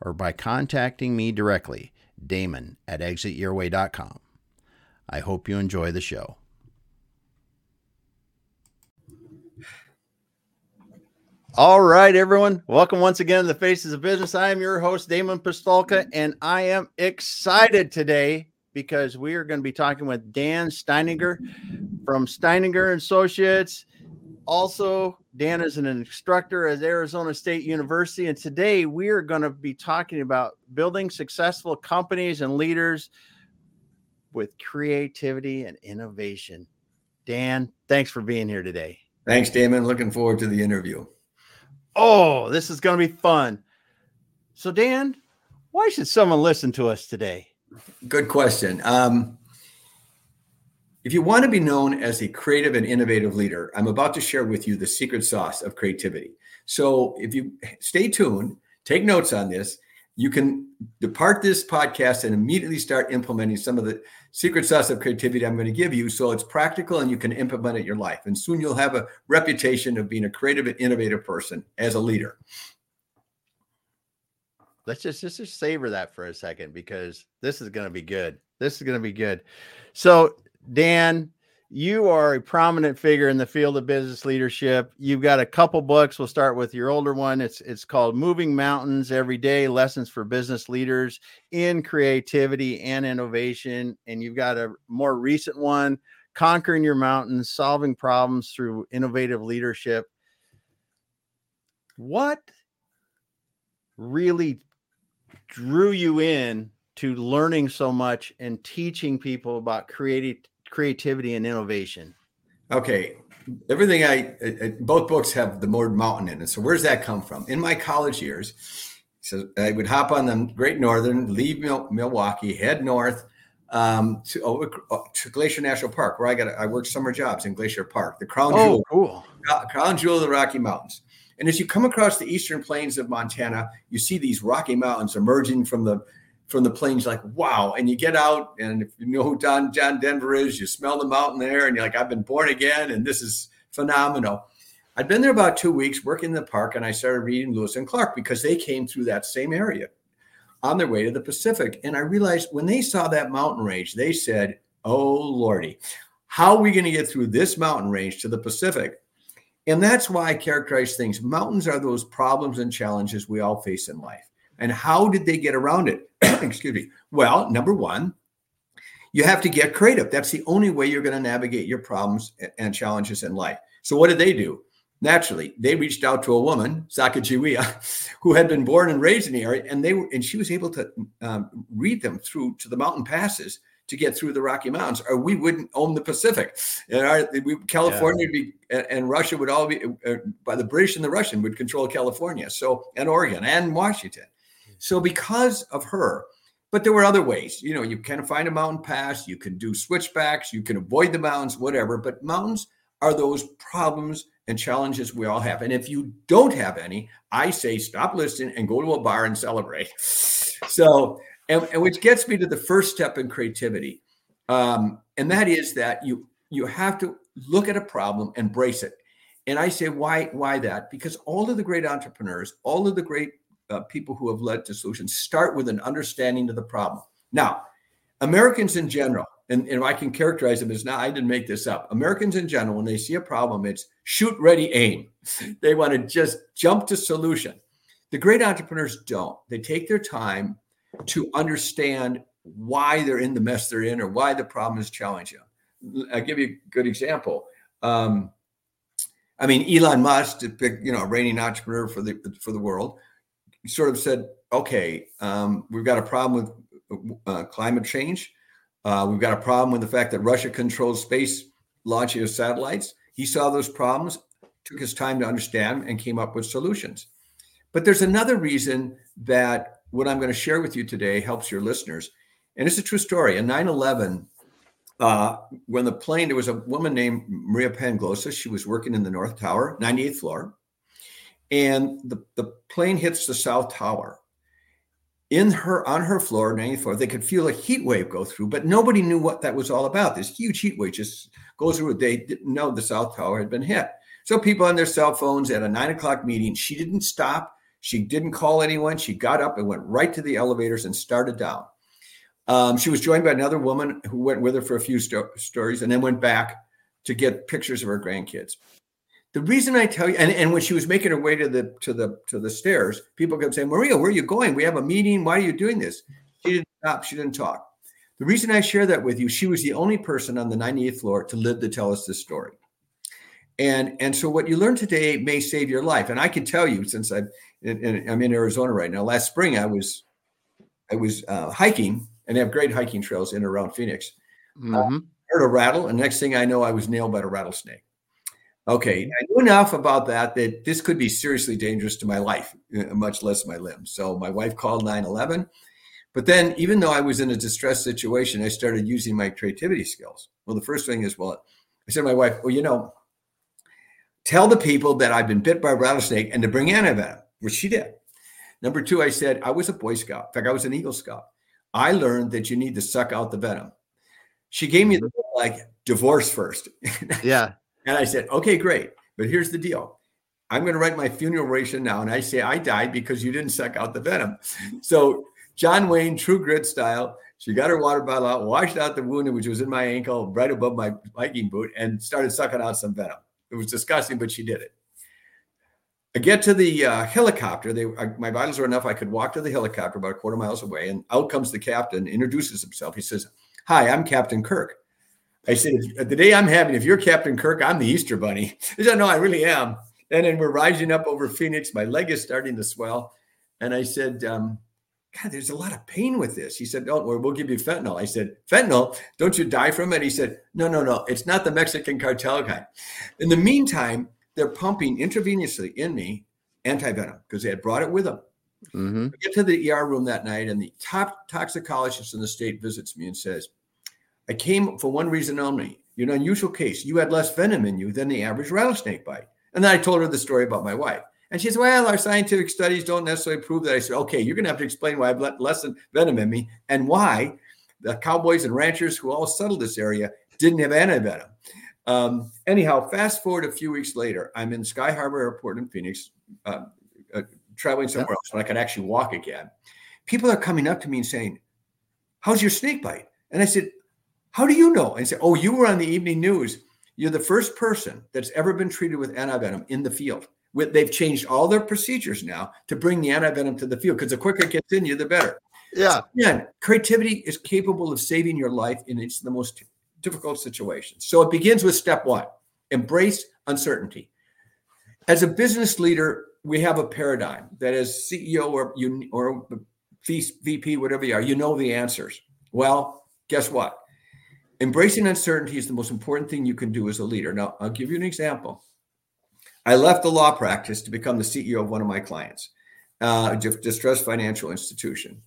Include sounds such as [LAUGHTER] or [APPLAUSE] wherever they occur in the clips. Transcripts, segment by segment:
or by contacting me directly, Damon at exityourway.com. I hope you enjoy the show. All right, everyone. Welcome once again to the Faces of Business. I am your host, Damon Pistulka, and I am excited today because we are going to be talking with Dan Steininger from Steininger Associates. Also, Dan is an instructor at Arizona State University, and today we are going to be talking about building successful companies and leaders with creativity and innovation. Dan, thanks for being here today. Thanks, Damon. Looking forward to the interview. Oh, this is going to be fun. So, Dan, why should someone listen to us today? Good question. Um, if you want to be known as a creative and innovative leader, I'm about to share with you the secret sauce of creativity. So, if you stay tuned, take notes on this, you can depart this podcast and immediately start implementing some of the secret sauce of creativity I'm going to give you so it's practical and you can implement it in your life. And soon you'll have a reputation of being a creative and innovative person as a leader. Let's just, just, just savor that for a second because this is going to be good. This is going to be good. So, Dan, you are a prominent figure in the field of business leadership. You've got a couple books. We'll start with your older one. It's it's called Moving Mountains Every Day Lessons for Business Leaders in Creativity and Innovation. And you've got a more recent one, Conquering Your Mountains, Solving Problems Through Innovative Leadership. What really drew you in to learning so much and teaching people about creative creativity and innovation? Okay. Everything I, I, both books have the word mountain in it. So where's that come from? In my college years, so I would hop on the Great Northern, leave Milwaukee, head north um, to, oh, to Glacier National Park, where I got I worked summer jobs in Glacier Park, the crown oh, jewel, cool. crown jewel of the Rocky Mountains. And as you come across the eastern plains of Montana, you see these Rocky Mountains emerging from the from the plains, like wow. And you get out, and if you know who Don John Denver is, you smell the mountain air, and you're like, I've been born again, and this is phenomenal. I'd been there about two weeks working in the park, and I started reading Lewis and Clark because they came through that same area on their way to the Pacific. And I realized when they saw that mountain range, they said, Oh Lordy, how are we going to get through this mountain range to the Pacific? And that's why I characterize things. Mountains are those problems and challenges we all face in life. And how did they get around it? [CLEARS THROAT] Excuse me. Well, number one, you have to get creative. That's the only way you're going to navigate your problems and challenges in life. So, what did they do? Naturally, they reached out to a woman, Sacagawea, [LAUGHS] who had been born and raised in the area, and they were, and she was able to um, read them through to the mountain passes to get through the Rocky Mountains, or we wouldn't own the Pacific. And our, we, California yeah. would be, and Russia would all be, uh, by the British and the Russian would control California. So, and Oregon and Washington. So because of her, but there were other ways. You know, you can find a mountain pass, you can do switchbacks, you can avoid the mountains, whatever. But mountains are those problems and challenges we all have. And if you don't have any, I say stop listening and go to a bar and celebrate. [LAUGHS] So, and, and which gets me to the first step in creativity, um, and that is that you you have to look at a problem, and embrace it. And I say, why why that? Because all of the great entrepreneurs, all of the great uh, people who have led to solutions start with an understanding of the problem. Now, Americans in general, and, and I can characterize them as now, I didn't make this up. Americans in general, when they see a problem, it's shoot, ready, aim. [LAUGHS] they want to just jump to solution. The great entrepreneurs don't. They take their time to understand why they're in the mess they're in or why the problem is challenging. I'll give you a good example. Um, I mean, Elon Musk, to pick, you know, a reigning entrepreneur for the for the world, sort of said, okay, um, we've got a problem with uh, climate change. Uh, we've got a problem with the fact that Russia controls space launching of satellites. He saw those problems, took his time to understand, and came up with solutions. But there's another reason that what I'm going to share with you today helps your listeners. And it's a true story. In 9 11, uh, when the plane, there was a woman named Maria Panglossa. She was working in the North Tower, 98th floor. And the, the plane hits the South Tower. In her, on her floor, 94, they could feel a heat wave go through, but nobody knew what that was all about. This huge heat wave just goes through. They didn't know the South Tower had been hit. So people on their cell phones at a nine o'clock meeting, she didn't stop. She didn't call anyone. She got up and went right to the elevators and started down. Um, she was joined by another woman who went with her for a few sto- stories and then went back to get pictures of her grandkids. The reason I tell you, and, and when she was making her way to the to the to the stairs, people kept saying, "Maria, where are you going? We have a meeting. Why are you doing this?" She didn't stop. She didn't talk. The reason I share that with you, she was the only person on the 98th floor to live to tell us this story. And and so what you learn today may save your life. And I can tell you, since I've, I'm in Arizona right now. Last spring, I was I was uh, hiking and they have great hiking trails in and around Phoenix. Mm-hmm. Uh, heard a rattle, and next thing I know, I was nailed by a rattlesnake. Okay, I knew enough about that that this could be seriously dangerous to my life, uh, much less my limbs. So my wife called 911. But then, even though I was in a distressed situation, I started using my creativity skills. Well, the first thing is, well, I said to my wife, well, you know, tell the people that I've been bit by a rattlesnake and to bring antivenom, which she did. Number two, I said, I was a Boy Scout. In fact, I was an Eagle Scout. I learned that you need to suck out the venom. She gave me the mm-hmm. like divorce first. [LAUGHS] Yeah. And I said, okay, great. But here's the deal. I'm going to write my funeral ration now. And I say, I died because you didn't suck out the venom. [LAUGHS] So John Wayne, true grit style, she got her water bottle out, washed out the wound, which was in my ankle, right above my hiking boot, and started sucking out some venom. It was disgusting, but she did it. I get to the uh, helicopter. They, I, my vitals were enough. I could walk to the helicopter about a quarter miles away, and out comes the captain. Introduces himself. He says, "Hi, I'm Captain Kirk." I said, "The day I'm having, if you're Captain Kirk, I'm the Easter Bunny." [LAUGHS] He said, "No, I really am." And then we're rising up over Phoenix. My leg is starting to swell, and I said, um, "God, there's a lot of pain with this." He said, "Don't worry, we'll give you fentanyl." I said, "Fentanyl? Don't you die from it?" He said, "No, no, no. It's not the Mexican cartel guy." In the meantime they're pumping intravenously in me antivenom because they had brought it with them. Mm-hmm. I get to the ER room that night, and the top toxicologist in the state visits me and says, I came for one reason only. You're an unusual case. You had less venom in you than the average rattlesnake bite. And then I told her the story about my wife. And she said, Well, our scientific studies don't necessarily prove that. I said, Okay, you're going to have to explain why I've let less venom in me and why the cowboys and ranchers who all settled this area didn't have antivenom. Um, anyhow, fast forward a few weeks later, I'm in Sky Harbor Airport in Phoenix, uh, uh, traveling somewhere else when I can actually walk again. People are coming up to me and saying, How's your snake bite? And I said, How do you know? And I said, Oh, you were on the evening news. You're the first person that's ever been treated with antivenom in the field. They've changed all their procedures now to bring the antivenom to the field because the quicker it gets in you, the better. Yeah. Again, creativity is capable of saving your life, in it's the most difficult situations. So it begins with step one embrace uncertainty. As a business leader, we have a paradigm that as CEO or you or VP, whatever you are, you know the answers. Well, guess what? Embracing uncertainty is the most important thing you can do as a leader. Now, I'll give you an example. I left the law practice to become the CEO of one of my clients, uh, a distressed financial institution.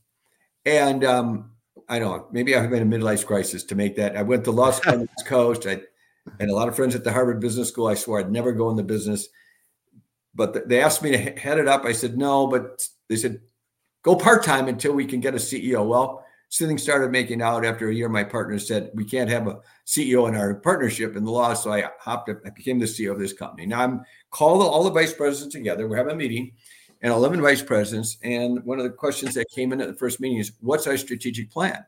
And um, I don't know maybe I've been a midlife crisis to make that. I went to law school on the Coast. I had a lot of friends at the Harvard Business School. I swore I'd never go in the business, but they asked me to head it up. I said no, but they said go part time until we can get a CEO. Well, things started making out after a year. My partner said we can't have a CEO in our partnership in the law, so I hopped. Up, I became the CEO of this company. Now I'm called all the vice presidents together. We're having a meeting and 11 vice presidents. And one of the questions that came in at the first meeting is, What's our strategic plan?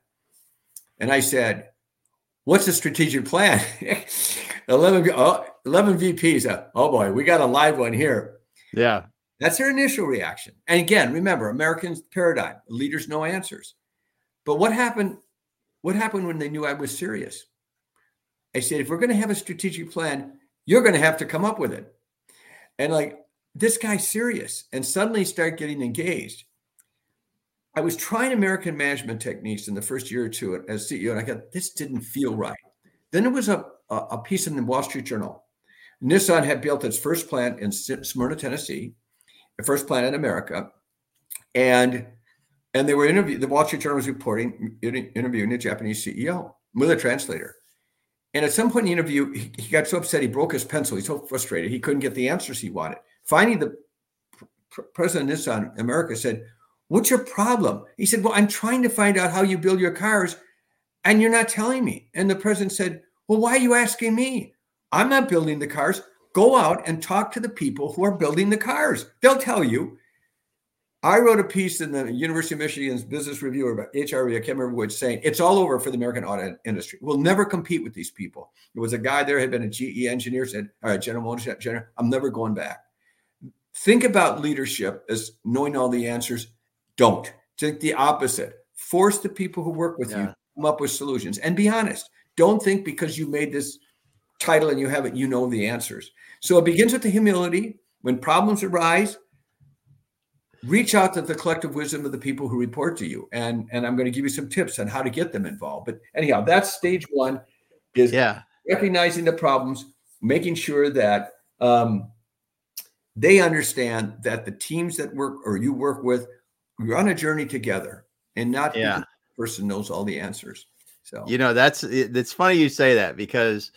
And I said, What's the strategic plan? [LAUGHS] 11, oh, 11 VPs. Uh, oh boy, we got a live one here. Yeah. That's their initial reaction. And again, remember, Americans paradigm, leaders no answers. But what happened? What happened when they knew I was serious? I said, if we're going to have a strategic plan, you're going to have to come up with it. And like this guy's serious and suddenly start getting engaged. I was trying American management techniques in the first year or two as CEO, and I got this didn't feel right. Then there was a, a piece in the Wall Street Journal. Nissan had built its first plant in Smyrna, Tennessee, the first plant in America. And And they were interviewed, the Wall Street Journal was reporting, interviewing the Japanese CEO with a translator. And at some point in the interview, he, got so upset he broke his pencil. He's so frustrated he couldn't get the answers he wanted. Finally, the pr- president of Nissan America said, What's your problem? He said, Well, I'm trying to find out how you build your cars, and you're not telling me. And the president said, Well, why are you asking me? I'm not building the cars. Go out and talk to the people who are building the cars. They'll tell you. I wrote a piece in the University of Michigan's Business Review about HRE, I can't remember which, saying it's all over for the American auto industry. We'll never compete with these people. There was a guy there had been a GE engineer, said, All right, General Motors, General, I'm never going back. Think about leadership as knowing all the answers. Don't. Think the opposite. Force the people who work with yeah. you come up with solutions and be honest. Don't think because you made this title and you have it, you know the answers. So it begins with the humility. When problems arise, reach out to the collective wisdom of the people who report to you. And, and I'm going to give you some tips on how to get them involved. But anyhow, that's stage one is yeah. recognizing the problems, making sure that um, they understand that the teams that work or you work with, you're on a journey together and not yeah. person knows all the answers. So you know that's it's funny you say that because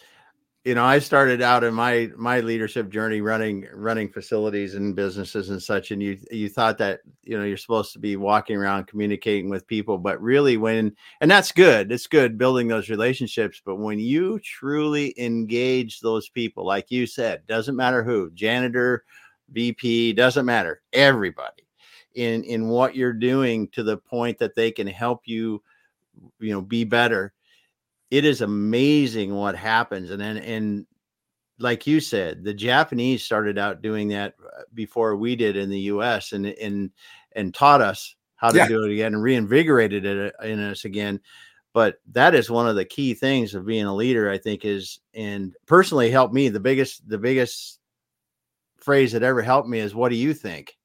you know i started out in my my leadership journey running running facilities and businesses and such and you you thought that you know you're supposed to be walking around communicating with people but really when and that's good it's good building those relationships but when you truly engage those people like you said doesn't matter who janitor vp doesn't matter everybody in in what you're doing to the point that they can help you you know be better it is amazing what happens. And then and like you said the japanese started out doing that uh, before we did in the us and and and taught us how to yeah. do it again and reinvigorated it uh, in us again. But that is one of the key things of being a leader i think is and personally helped me the biggest the biggest phrase that ever helped me is what do you think?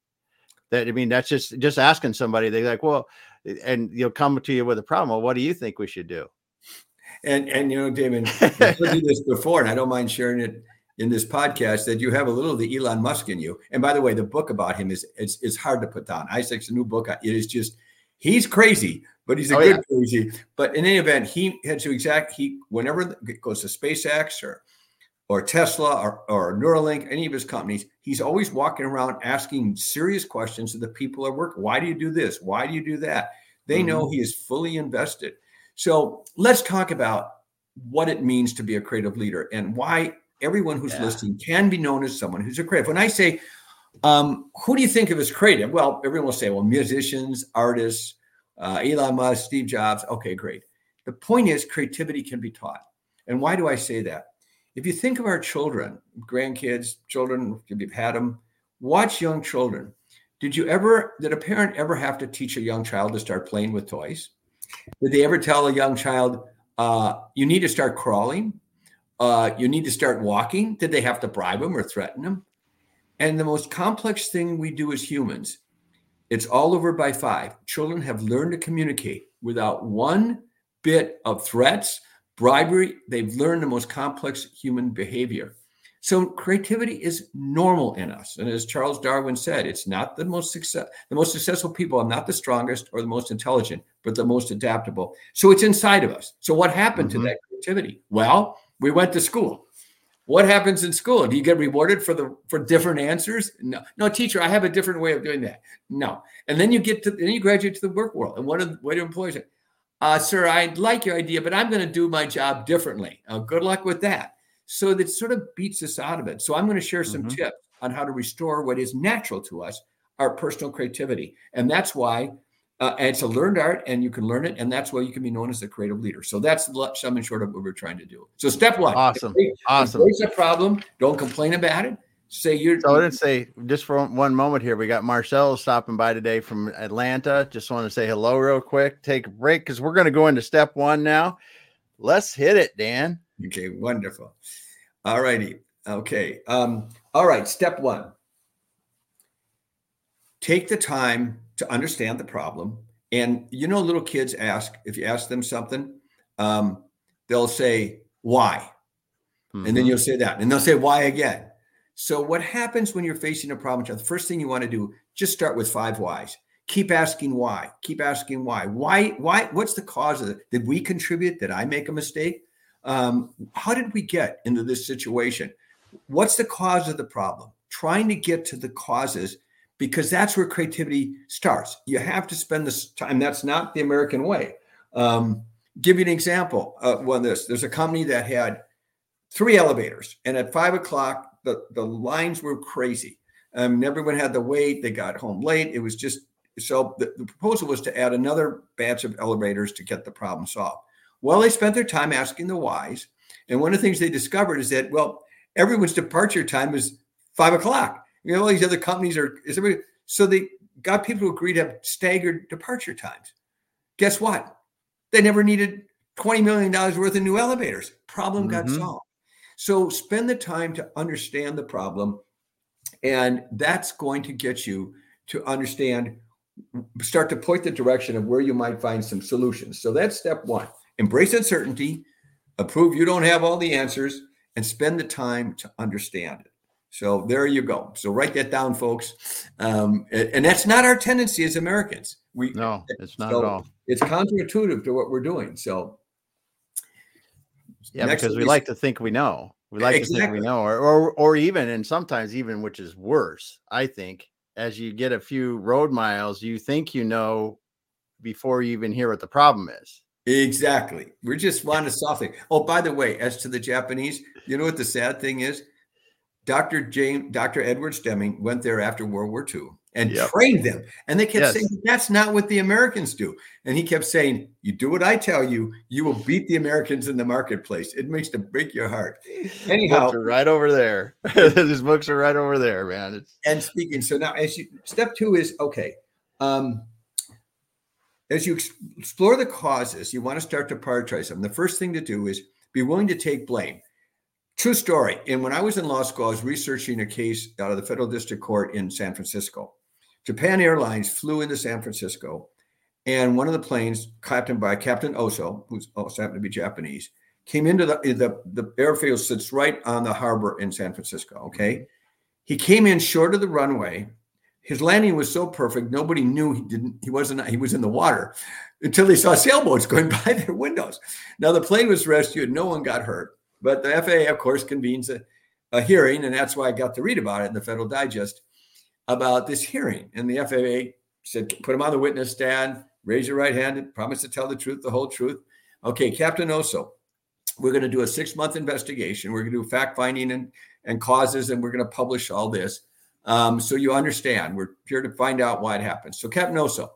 That i mean that's just just asking somebody they're like well and you'll come to you with a problem well what do you think we should do and and you know, Damon, [LAUGHS] I told you this before, and I don't mind sharing it in this podcast that you have a little of the Elon Musk in you. And by the way, the book about him is it's, it's hard to put down. Isaac's a new book. It is just he's crazy, but he's a oh, good yeah. crazy. But in any event, he had to exact he whenever it goes to SpaceX or or Tesla or, or Neuralink, any of his companies, he's always walking around asking serious questions to the people at work. Why do you do this? Why do you do that? They mm-hmm. know he is fully invested. So let's talk about what it means to be a creative leader and why everyone who's yeah. listening can be known as someone who's a creative. When I say, um, who do you think of as creative? Well, everyone will say, well, musicians, artists, uh, Elon Musk, Steve Jobs. Okay, great. The point is, creativity can be taught. And why do I say that? If you think of our children, grandkids, children, if you've had them, watch young children. Did you ever, did a parent ever have to teach a young child to start playing with toys? Did they ever tell a young child, uh, you need to start crawling? Uh, you need to start walking? Did they have to bribe them or threaten them? And the most complex thing we do as humans, it's all over by five. Children have learned to communicate without one bit of threats, bribery. They've learned the most complex human behavior. So creativity is normal in us. And as Charles Darwin said, it's not the most success the most successful people are not the strongest or the most intelligent, but the most adaptable. So it's inside of us. So what happened mm-hmm. to that creativity? Well, we went to school. What happens in school? Do you get rewarded for the for different answers? No, no, teacher, I have a different way of doing that. No, and then you get to then you graduate to the work world, and what do what do employers say? Uh, sir, I like your idea, but I'm going to do my job differently. Uh, good luck with that. So that sort of beats us out of it. So I'm going to share some mm-hmm. tips on how to restore what is natural to us, our personal creativity. And that's why uh, it's a learned art and you can learn it. And that's why you can be known as a creative leader. So that's some in short of what we're trying to do. So step one. Awesome. awesome. Embrace a problem. Don't complain about it. Say you're. So I didn't say just for one moment here. We got Marcel stopping by today from Atlanta. Just want to say hello real quick. Take a break because we're going to go into step one now. Let's hit it, Dan. Okay, wonderful. All righty. Okay. Um, all right. Step one take the time to understand the problem. And you know, little kids ask, if you ask them something, um, they'll say, why? Mm-hmm. And then mm-hmm. you'll say that. And they'll say, why again? So, what happens when you're facing a problem? The first thing you want to do, just start with five whys. keep asking why keep asking why why why what's the cause of it did we contribute did i make a mistake um, how did we get into this situation? What's the cause of the problem? Trying to get to the causes because that's where creativity starts. You have to spend this time that's not the american way. Um, give you an example of one this. There's a company that had three elevators and at five o'clock the, the lines were crazy. Um, everyone had to wait. They got home late. It was just so the, the, proposal was to add another batch of elevators to get the problem solved. Well, they spent their time asking the whys. And one of the things they discovered is that, well, everyone's departure time is five o'clock. You know, all these other companies are, so they got people to agree to have staggered departure times. Guess what? They never needed $20 million worth of new elevators. Problem mm-hmm. got solved. So spend the time to understand the problem. And that's going to get you to understand start to point the direction of where you might find some solutions. So that's step one. Embrace uncertainty, approve you don't have all the answers, and spend the time to understand it. So there you go. So write that down, folks. Um, and that's not our tendency as Americans. We no, it's not so at all. It's counterintuitive to what we're doing. So yeah, because we like to think we know. We like exactly. to think we know, or, or or even and sometimes even which is worse. I think as you get a few road miles, you think you know before you even hear what the problem is. Exactly. We're just want to solve it. Oh, by the way, as to the Japanese, you know what the sad thing is? Dr. James, Dr. Edward Deming went there after World War II and yep. trained them. And they kept yes. saying, that's not what the Americans do. And he kept saying, you do what I tell you, you will beat the Americans in the marketplace. It makes to break your heart. Anyhow, right over there. [LAUGHS] These books are right over there, man. It's- and speaking, so now as you, step two is, okay, um, as you explore the causes, you want to start to prioritize them. The first thing to do is be willing to take blame. True story. And when I was in law school, I was researching a case out of the federal district court in San Francisco. Japan Airlines flew into San Francisco, and one of the planes, captained by Captain Asoh, who's also happened to be Japanese, came into the the, the airfield sits right on the harbor in San Francisco. Okay, mm-hmm. he came in short of the runway. His landing was so perfect, nobody knew he didn't. He wasn't. He was in the water until they saw sailboats [LAUGHS] going by their windows. Now the plane was rescued. No one got hurt, but the FAA, of course, convenes a, a hearing, and that's why I got to read about it in the Federal Digest about this hearing. And the FAA said, put him on the witness stand, raise your right hand, and promise to tell the truth, the whole truth. Okay, Captain Asoh, we're going to do a six month investigation. We're going to do fact finding and, and causes, and we're going to publish all this. Um, so you understand, we're here to find out why it happened. So, Captain Asoh,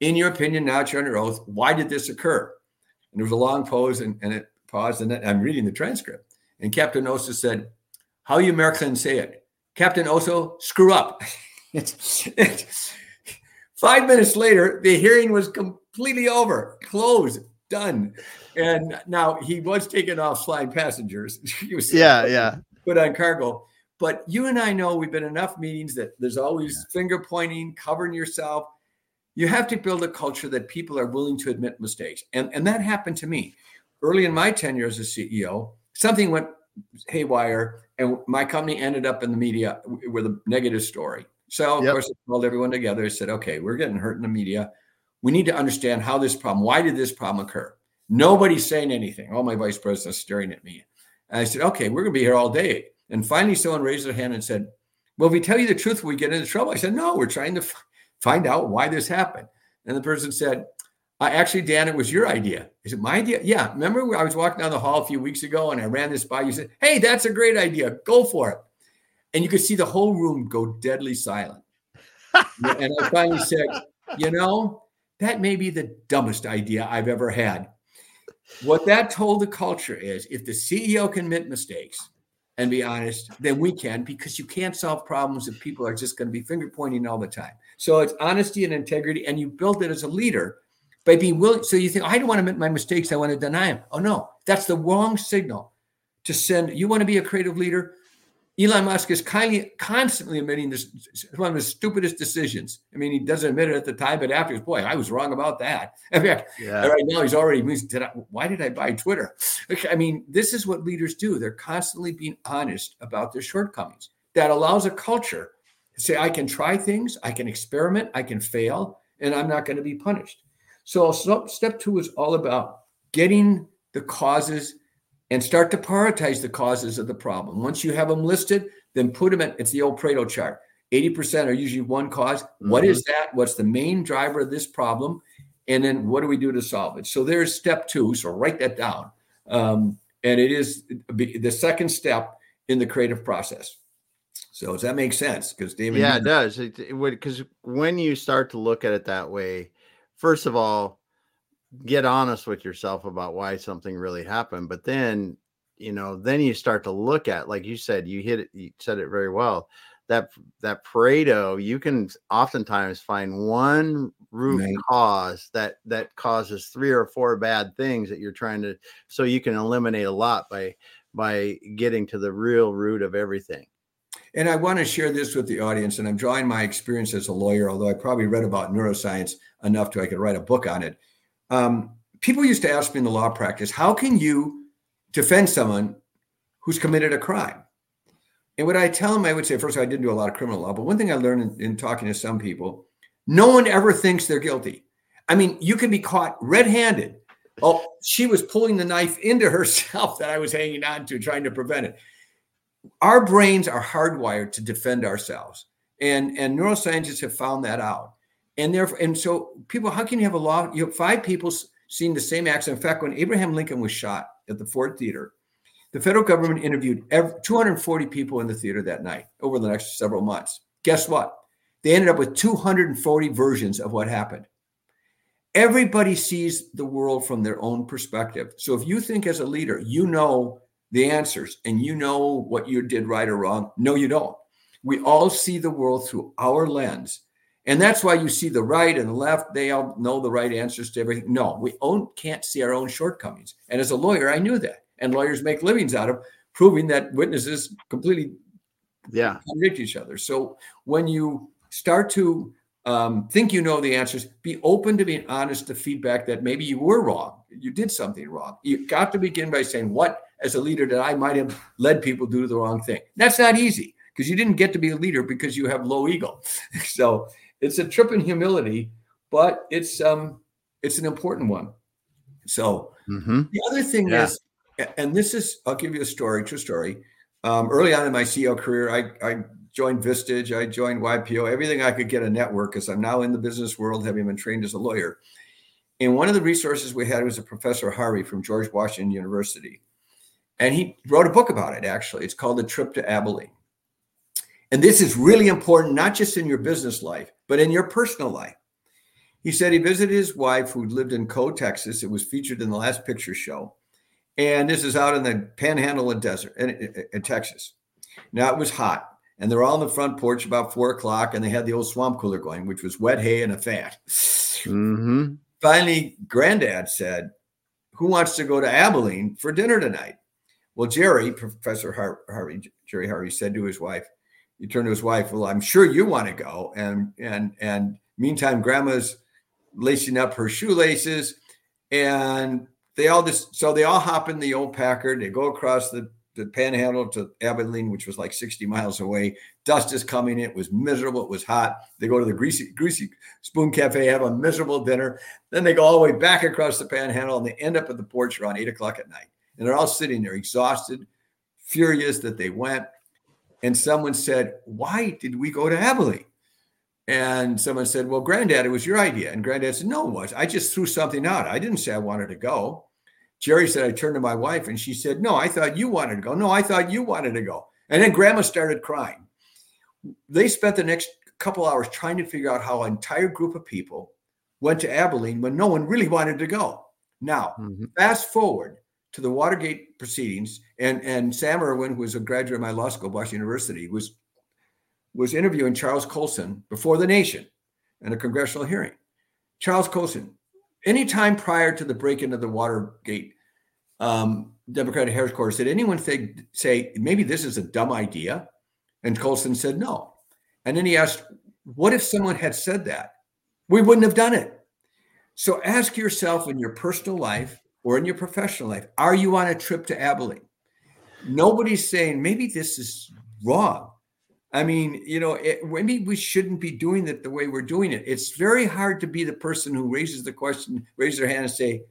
in your opinion, now that you're under oath, why did this occur? And there was a long pause and, and it paused, and I'm reading the transcript. And Captain Asoh said, How you Americans say it? Captain Asoh, screw up. It's, [LAUGHS] it's, five minutes later, the hearing was completely over, closed, done. And now he was taking off flying passengers. [LAUGHS] he was yeah, [LAUGHS] yeah, put on cargo. But you and I know we've been enough meetings that there's always yeah. finger pointing, covering yourself. You have to build a culture that people are willing to admit mistakes. And, and that happened to me early in my tenure as a CEO. Something went haywire, and my company ended up in the media with a negative story. So, of yep. course, I called everyone together. I said, okay, we're getting hurt in the media. We need to understand how this problem, why did this problem occur? Nobody's saying anything. All my vice presidents staring at me. And I said, okay, we're going to be here all day. And finally, someone raised their hand and said, well, if we tell you the truth, we get into trouble. I said, no, we're trying to f- find out why this happened. And the person said, uh, actually, Dan, it was your idea. Is it my idea? Yeah. Remember, I was walking down the hall a few weeks ago and I ran this by you. Said, hey, that's a great idea. Go for it and you could see the whole room go deadly silent. [LAUGHS] and I finally said, you know, that may be the dumbest idea I've ever had. What that told the culture is if the CEO can admit mistakes and be honest, than we can, because you can't solve problems if people are just going to be finger pointing all the time. So it's honesty and integrity, and you build it as a leader by being willing. So you think, I don't want to admit my mistakes, I want to deny them. Oh no, that's the wrong signal to send. You want to be a creative leader? Elon Musk is kindly, constantly admitting this one of his stupidest decisions. I mean, he doesn't admit it at the time, but afterwards, boy, I was wrong about that. [LAUGHS] In fact, yeah. right now he's already. Did I, why did I buy Twitter? I mean, this is what leaders do. They're constantly being honest about their shortcomings. That allows a culture to say, "I can try things, I can experiment, I can fail, and I'm not going to be punished. So step two is all about getting the causes and start to prioritize the causes of the problem. Once you have them listed, then put them in. It's the old Pareto chart. 80% are usually one because mm-hmm. What is that? What's the main driver of this problem? And then what do we do to solve it? So there's step two. So write that down. Um, and it is the second step in the creative process. So does that make sense? Because David, yeah, it does. Because when you start to look at it that way, first of all, get honest with yourself about why something really happened. But then, you know, then you start to look at, like you said, you hit it, you said it very well that that Pareto, you can oftentimes find one root right. cause that that causes three or four bad things that you're trying to so you can eliminate a lot by by getting to the real root of everything. And I want to share this with the audience, and I'm drawing my experience as a lawyer, although I probably read about neuroscience enough to I could write a book on it. Um, people used to ask me in the law practice, how can you defend someone who's committed a crime? And what I tell them, I would say, first of all, I didn't do a lot of criminal law, but one thing I learned in, in talking to some people, no one ever thinks they're guilty. I mean, you can be caught red handed. Oh, she was pulling the knife into herself that I was hanging on to, trying to prevent it. Our brains are hardwired to defend ourselves. And, and neuroscientists have found that out. And therefore, and so people, how can you have a law? You have five people seeing the same accident. In fact, when Abraham Lincoln was shot at the Ford Theater, the federal government interviewed 240 people in the theater that night over the next several months. Guess what? They ended up with 240 versions of what happened. Everybody sees the world from their own perspective. So if you think as a leader, you know the answers and you know what you did right or wrong, no, you don't. We all see the world through our lens. And that's why you see the right and the left, they all know the right answers to everything. No, we own, can't see our own shortcomings. And as a lawyer, I knew that and lawyers make livings out of proving that witnesses completely yeah contradict each other. So when you start to um, think you know the answers, be open to being honest to feedback that maybe you were wrong, you did something wrong. You got to begin by saying, "What, as a leader, that I might have led people to do the wrong thing?" That's not easy because you didn't get to be a leader because you have low ego. [LAUGHS] so it's a trip in humility, but it's um it's an important one. So mm-hmm. the other thing yeah. is and this is, I'll give you a story, true story. Um, early on in my CEO career, I, I joined Vistage, I joined YPO, everything I could get a network because I'm now in the business world, having been trained as a lawyer. And one of the resources we had was a professor Harvey from George Washington University. And he wrote a book about it, actually. It's called The Trip to Abilene. And this is really important, not just in your business life, but in your personal life. He said he visited his wife who lived in Co, Texas. It was featured in the last picture show. And this is out in the panhandle of desert in, in, Texas. Now it was hot, and they're all on the front porch about four o'clock, and they had the old swamp cooler going, which was wet hay and a fan. Mm-hmm. Finally, Granddad said, "Who wants to go to Abilene for dinner tonight?" Well, Jerry, Professor Har- Harvey, Jerry Harvey said to his wife, he turned to his wife, "Well, I'm sure you want to go." And and and meantime, Grandma's lacing up her shoelaces, and they all just so they all hop in the old Packard. They go across the the panhandle to Abilene, which was like 60 miles away. Dust is coming. It was miserable. It was hot. They go to the greasy, greasy spoon cafe, have a miserable dinner. Then they go all the way back across the panhandle and they end up at the porch around eight o'clock at night. And they're all sitting there exhausted, furious that they went. And someone said, Why did we go to Abilene? And someone said, Well, granddad, it was your idea. And granddad said, No, it was. I just threw something out. I didn't say I wanted to go. Jerry said, I turned to my wife and she said, No, I thought you wanted to go. No, I thought you wanted to go. And then grandma started crying. They spent the next couple hours trying to figure out how an entire group of people went to Abilene when no one really wanted to go. Now, mm-hmm. fast forward to the Watergate proceedings, and, and Sam Ervin, who was a graduate of my law school, Boston University, was was interviewing Charles Colson before the nation in a congressional hearing. Charles Colson, any time prior to the break-in of the Watergate um, Democratic headquarters, did anyone think, say maybe this is a dumb idea? And Colson said no. And then he asked, "What if someone had said that? We wouldn't have done it." So ask yourself in your personal life or in your professional life, are you on a trip to Abilene? Nobody's saying maybe this is wrong. I mean, you know, it, maybe we shouldn't be doing it the way we're doing it. It's very hard to be the person who raises the question, raise their hand, and say,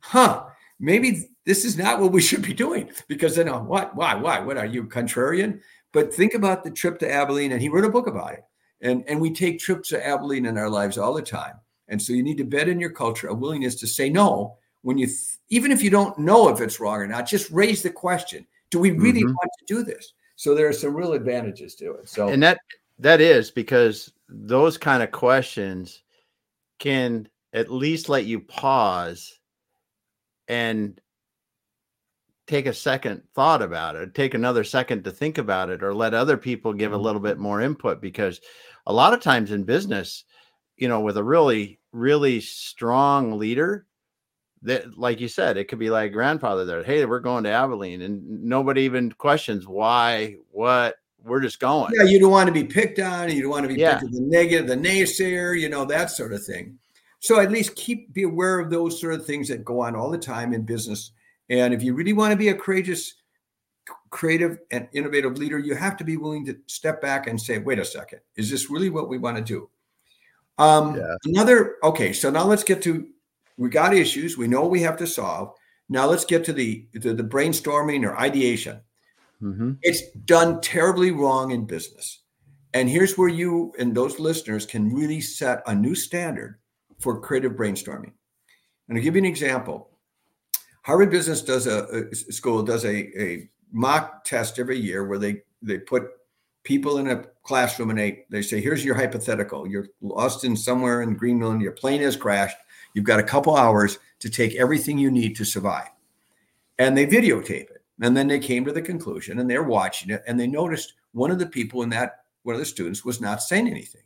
"Huh, maybe this is not what we should be doing." Because then, oh, what? Why? Why? What are you contrarian? But think about the trip to Abilene, and he wrote a book about it. And and we take trips to Abilene in our lives all the time. And so you need to bet in your culture a willingness to say no when you, th- even if you don't know if it's wrong or not. Just raise the question: Do we really mm-hmm. want to do this? So there are some real advantages to it. So and that that is because those kind of questions can at least let you pause and take a second thought about it, take another second to think about it, or let other people give a little bit more input. Because a lot of times in business, you know, with a really, really strong leader, that like you said it could be like grandfather there hey we're going to abilene and nobody even questions why what we're just going yeah you don't want to be picked on you don't want to be yeah. picked the negative the naysayer you know that sort of thing so at least keep be aware of those sort of things that go on all the time in business and if you really want to be a courageous creative and innovative leader you have to be willing to step back and say wait a second is this really what we want to do um yeah. another okay so now let's get to we got issues. We know we have to solve. Now let's get to the the, the brainstorming or ideation. Mm-hmm. It's done terribly wrong in business. And here's where you and those listeners can really set a new standard for creative brainstorming. And I'll give you an example. Harvard Business does a, a school does a, a mock test every year where they they put people in a classroom and they they say, here's your hypothetical. You're lost in somewhere in Greenland, your plane has crashed. You've got a couple hours to take everything you need to survive. And they videotape it. And then they came to the conclusion and they're watching it and they noticed one of the people in that, one of the students was not saying anything.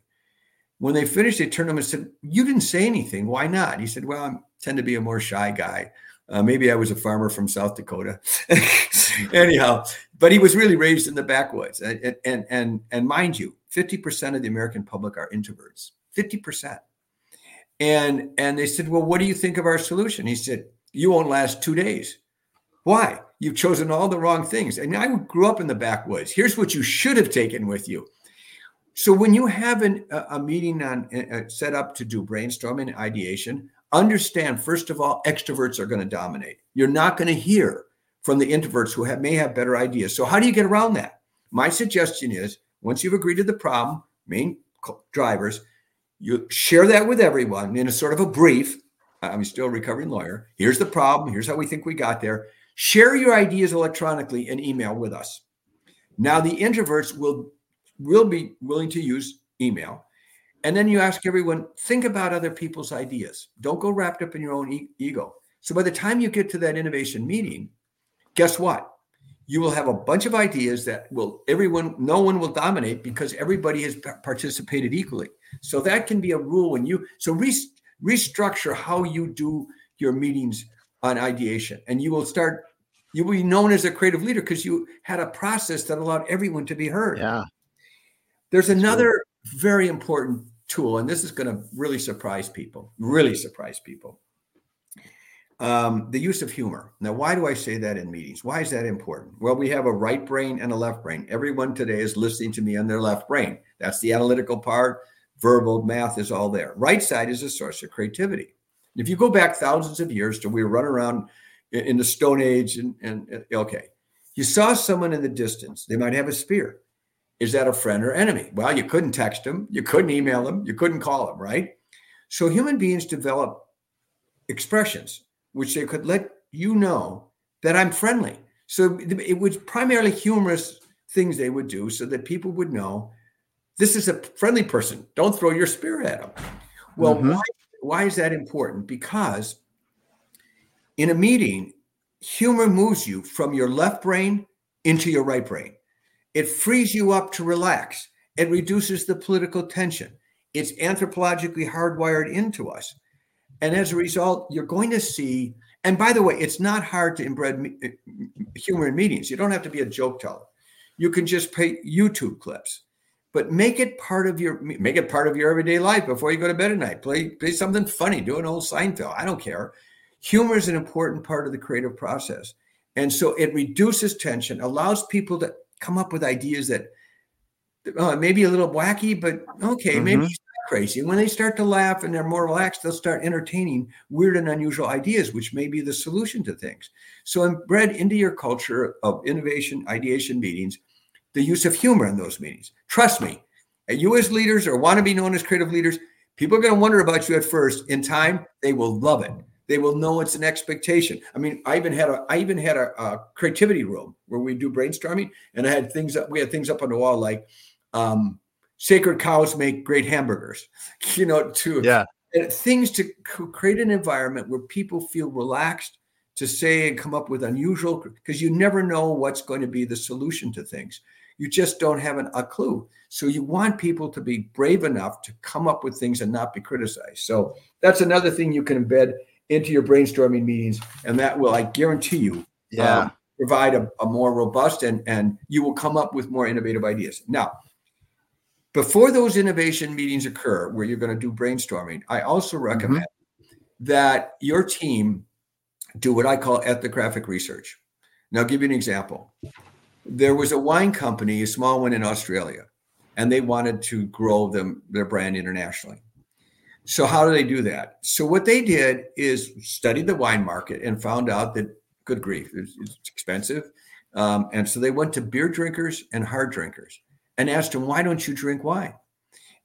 When they finished, they turned to him and said, You didn't say anything. Why not? He said, Well, I tend to be a more shy guy. Uh, maybe I was a farmer from South Dakota. [LAUGHS] Anyhow, but he was really raised in the backwoods. And, and, and, and mind you, 50% of the American public are introverts. 50%. And and they said, "Well, what do you think of our solution?" He said, "You won't last 2 days." Why? You've chosen all the wrong things. And I grew up in the backwoods. Here's what you should have taken with you. So when you have an, a, meeting on set up to do brainstorming ideation, understand first of all, extroverts are going to dominate. You're not going to hear from the introverts who have, may have better ideas. So how do you get around that? My suggestion is once you've agreed to the problem, main drivers, you share that with everyone in a sort of a brief. I'm still a recovering lawyer. Here's the problem. Here's how we think we got there. Share your ideas electronically and email with us. Now the introverts will will be willing to use email. And then you ask everyone, think about other people's ideas. Don't go wrapped up in your own e- ego. So by the time you get to that innovation meeting, guess what? You will have a bunch of ideas that will everyone, no one will dominate because everybody has participated equally. So that can be a rule when you so re, restructure how you do your meetings on ideation, and you will start. You will be known as a creative leader because you had a process that allowed everyone to be heard. Yeah. There's That's another true. very important tool, and this is going to really surprise people. Really surprise people. Um, the use of humor. Now, why do I say that in meetings? Why is that important? Well, we have a right brain and a left brain. Everyone today is listening to me on their left brain. That's the analytical part verbal, math is all there. Right side is a source of creativity. If you go back thousands of years to we were running around in the Stone Age, and, and okay, you saw someone in the distance. They might have a spear. Is that a friend or enemy? Well, you couldn't text them, you couldn't email them, you couldn't call them, right? So human beings develop expressions which they could let you know that I'm friendly. So it was primarily humorous things they would do so that people would know this is a friendly person. Don't throw your spear at them. Well, mm-hmm. why, why is that important? Because in a meeting, humor moves you from your left brain into your right brain. It frees you up to relax. It reduces the political tension. It's anthropologically hardwired into us. And as a result, you're going to see, and by the way, it's not hard to embed eh, humor in meetings. You don't have to be a joke teller. You can just pay YouTube clips but make it part of your make it part of your everyday life before you go to bed at night. Play play something funny, do an old Seinfeld. I don't care. Humor is an important part of the creative process. And so it reduces tension, allows people to come up with ideas that uh, maybe a little wacky, but okay, mm-hmm. maybe crazy. When they start to laugh and they're more relaxed, they'll start entertaining weird and unusual ideas, which may be the solution to things. So, embed into your culture of innovation, ideation meetings, the use of humor in those meetings. Trust me, you as leaders or want to be known as creative leaders, people are going to wonder about you at first. In time, they will love it. They will know it's an expectation. I mean, I even had a I even had a, a creativity room where we do brainstorming, and I had things up. We had things up on the wall like um, sacred cows make great hamburgers. [LAUGHS] You know, to yeah, things to create an environment where people feel relaxed to say and come up with unusual because you never know what's going to be the solution to things. You just don't have an, a clue. So you want people to be brave enough to come up with things and not be criticized. So that's another thing you can embed into your brainstorming meetings, and that will, I guarantee you, yeah. Um, provide a, a more robust and and you will come up with more innovative ideas. Now, before those innovation meetings occur, where you're going to do brainstorming, I also mm-hmm. recommend mm-hmm. that your team do what I call ethnographic research. Now, I'll give you an example. There was a wine company, a small one in Australia, and they wanted to grow them their brand internationally. So how do they do that? So what they did is studied the wine market and found out that good grief, it's, it's expensive. Um, and so they went to beer drinkers and hard drinkers and asked them, why don't you drink wine?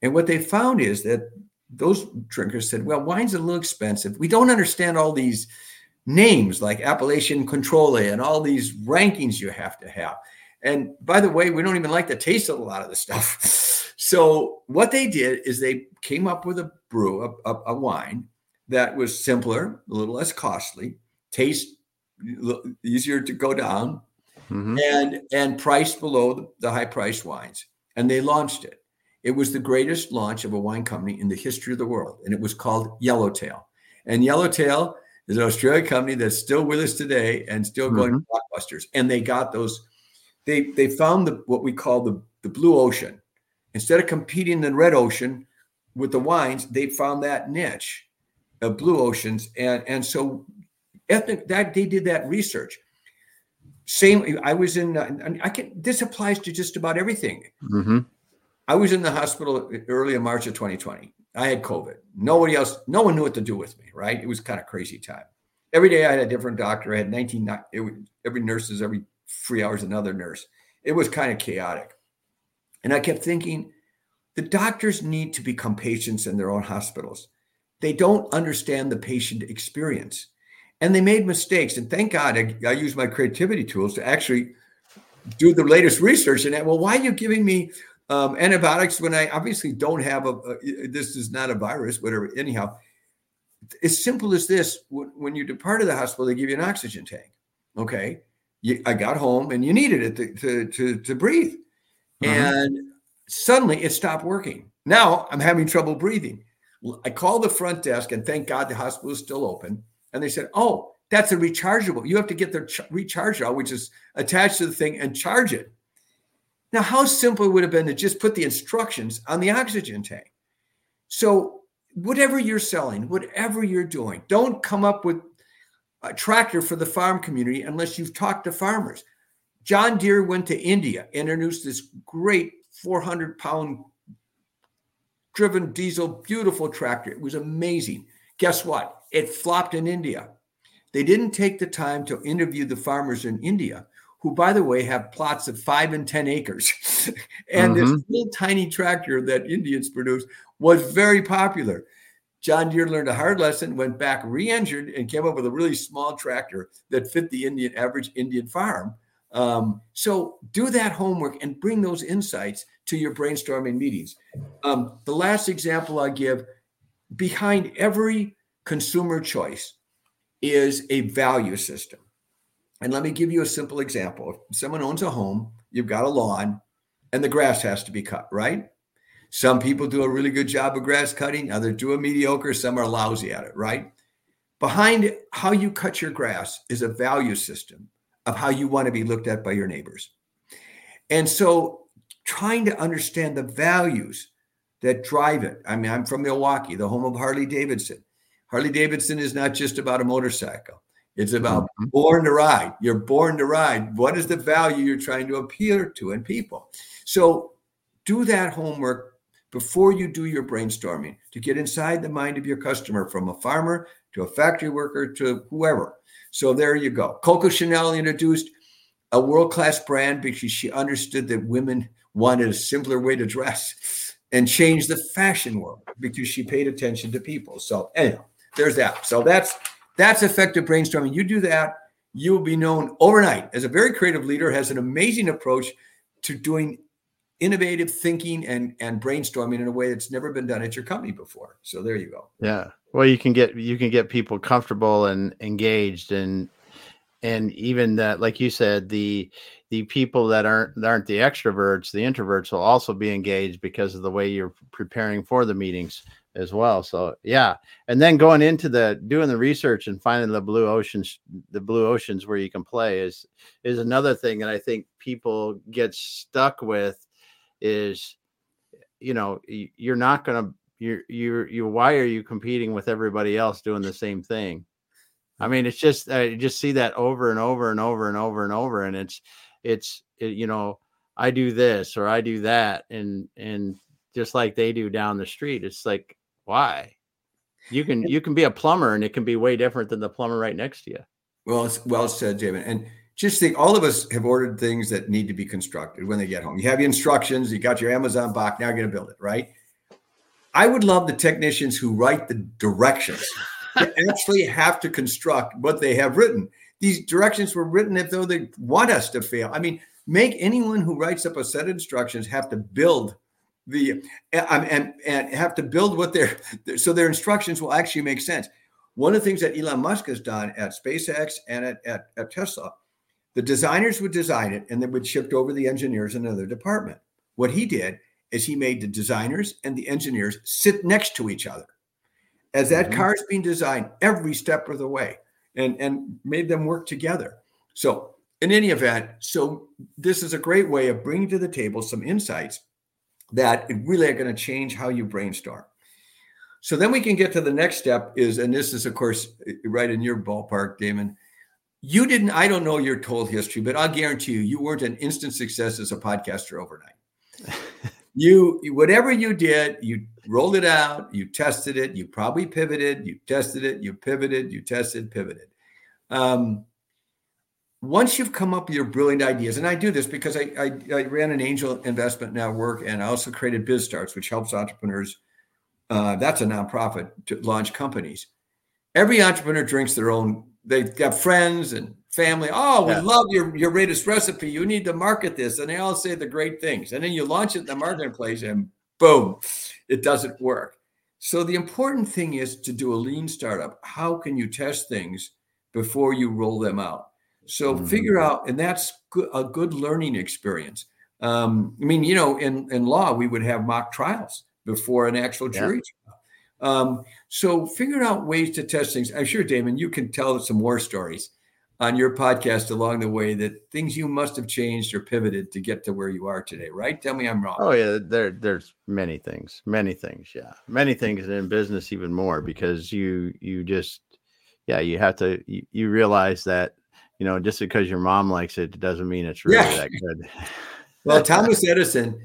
And what they found is that those drinkers said, well, wine's a little expensive. We don't understand all these names like Appellation Contrôlée and all these rankings you have to have. And by the way, we don't even like the taste of a lot of the stuff. [LAUGHS] So what they did is they came up with a brew, a, a, a wine that was simpler, a little less costly, taste easier to go down, mm-hmm. and and priced below the, high priced wines. And they launched it. It was the greatest launch of a wine company in the history of the world, and it was called Yellowtail. And Yellowtail is an Australian company that's still with us today and still going mm-hmm. blockbusters. And they got those. They they found the what we call the the blue ocean Instead of competing in the red ocean with the wines, they found that niche of blue oceans. And, and so ethnic that they did that research. Same, I was in, uh, I can, this applies to just about everything. Mm-hmm. I was in the hospital early in March of 2020. I had COVID. Nobody else, no one knew what to do with me, right? It was kind of crazy time. Every day I had a different doctor. I had 19, it was, every nurse is every three hours another nurse. It was kind of chaotic. And I kept thinking, the doctors need to become patients in their own hospitals. They don't understand the patient experience. And they made mistakes. And thank God I, I use my creativity tools to actually do the latest research. And well, why are you giving me um, antibiotics when I obviously don't have a, a, this is not a virus, whatever. Anyhow, as simple as this when, when you departed the hospital, they give you an oxygen tank. Okay. You, I got home and you needed it to, to, to, to breathe. Uh-huh. And suddenly it stopped working. Now I'm having trouble breathing. I called the front desk and thank God the hospital is still open. And they said, Oh, that's a rechargeable. You have to get the ch- recharger, which is attached to the thing and charge it. Now, how simple it would have been to just put the instructions on the oxygen tank. So, whatever you're selling, whatever you're doing, don't come up with a tractor for the farm community unless you've talked to farmers. John Deere went to India, introduced this great 400 pound driven diesel, beautiful tractor. It was amazing. Guess what? It flopped in India. They didn't take the time to interview the farmers in India, who, by the way, have plots of five and 10 acres. [LAUGHS] and mm-hmm. this little tiny tractor that Indians produced was very popular. John Deere learned a hard lesson, went back re injured, and came up with a really small tractor that fit the Indian average Indian farm. Um, so do that homework and bring those insights to your brainstorming meetings. Um, the last example I give behind every consumer choice is a value system. And let me give you a simple example. If someone owns a home, you've got a lawn, and the grass has to be cut, right? Some people do a really good job of grass cutting, others do a mediocre, some are lousy at it, right? Behind how you cut your grass is a value system of how you want to be looked at by your neighbors. And so trying to understand the values that drive it. I mean, I'm from Milwaukee, the home of Harley Davidson. Harley Davidson is not just about a motorcycle. It's about mm-hmm. born to ride. You're born to ride. What is the value you're trying to appeal to in people? So do that homework before you do your brainstorming to get inside the mind of your customer from a farmer to a factory worker to whoever. So there you go. Coco Chanel introduced a world class brand because she understood that women wanted a simpler way to dress and changed the fashion world because she paid attention to people. So anyhow, there's that. So that's that's effective brainstorming. You do that, you will be known overnight as a very creative leader, has an amazing approach to doing innovative thinking and and brainstorming in a way that's never been done at your company before. So there you go. Yeah. Well, you can get you can get people comfortable and engaged and and even that like you said the the people that aren't that aren't the extroverts the introverts will also be engaged because of the way you're preparing for the meetings as well so yeah and then going into the doing the research and finding the blue oceans the blue oceans where you can play is is another thing that i think people get stuck with is you know you're not going to you're you're you why are you competing with everybody else doing the same thing? I mean it's just i just see that over and over and over and over and over and it's it's it, you know i do this or i do that and and just like they do down the street it's like why you can you can be a plumber and it can be way different than the plumber right next to you well well said David. and just think all of us have ordered things that need to be constructed when they get home. You have your instructions, you got your Amazon box, now you're going to build it, right? I would love the technicians who write the directions to [LAUGHS] actually have to construct what they have written. These directions were written as though they want us to fail. I mean, make anyone who writes up a set of instructions have to build the and and, and have to build what their so their instructions will actually make sense. One of the things that Elon Musk has done at SpaceX and at, at, at Tesla the designers would design it and then would shift over the engineers in another department. What he did is he made the designers and the engineers sit next to each other as that mm-hmm. car is being designed every step of the way and, and made them work together. So, in any event, so this is a great way of bringing to the table some insights that really are going to change how you brainstorm. So then we can get to the next step is, and this is of course right in your ballpark, Damon, you didn't i don't know your total history but i'll guarantee you you weren't an instant success as a podcaster overnight. [LAUGHS] You whatever you did you rolled it out you tested it you probably pivoted you tested it you pivoted you tested pivoted. Um, once you've come up with your brilliant ideas and i do this because I, I, I ran an angel investment network and i also created BizStarts which helps entrepreneurs uh, that's a nonprofit to launch companies every entrepreneur drinks their own they've got friends and family. Oh, we yeah. love your your latest recipe. You need to market this, and they all say the great things. And then you launch it in the marketplace, and boom, it doesn't work. So the important thing is to do a lean startup. How can you test things before you roll them out? So mm-hmm. figure out, and that's a good learning experience. Um, I mean, you know, in in law, we would have mock trials before an actual jury yeah. Um, so figure out ways to test things. I'm sure, Damon, you can tell some more stories on your podcast along the way that things you must have changed or pivoted to get to where you are today, right? Tell me I'm wrong. Oh yeah, there there's many things, many things, yeah, many things in business even more because you you just yeah you have to you, you realize that you know just because your mom likes it, doesn't mean it's really yeah. that [LAUGHS] good. well, [LAUGHS] Thomas Edison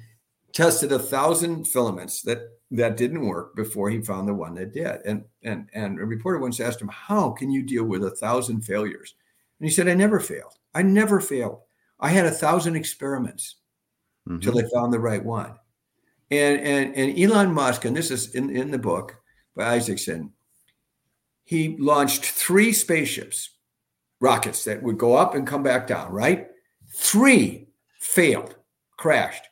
tested a thousand filaments that that didn't work before he found the one that did. And and and a reporter once asked him, "How can you deal with a thousand failures?" And he said, "I never failed. I never failed. I had a thousand experiments mm-hmm. till I found the right one." And and and Elon Musk, and this is in in the book by Isaacson, he launched three spaceships, rockets that would go up and come back down. Right, three failed, crashed.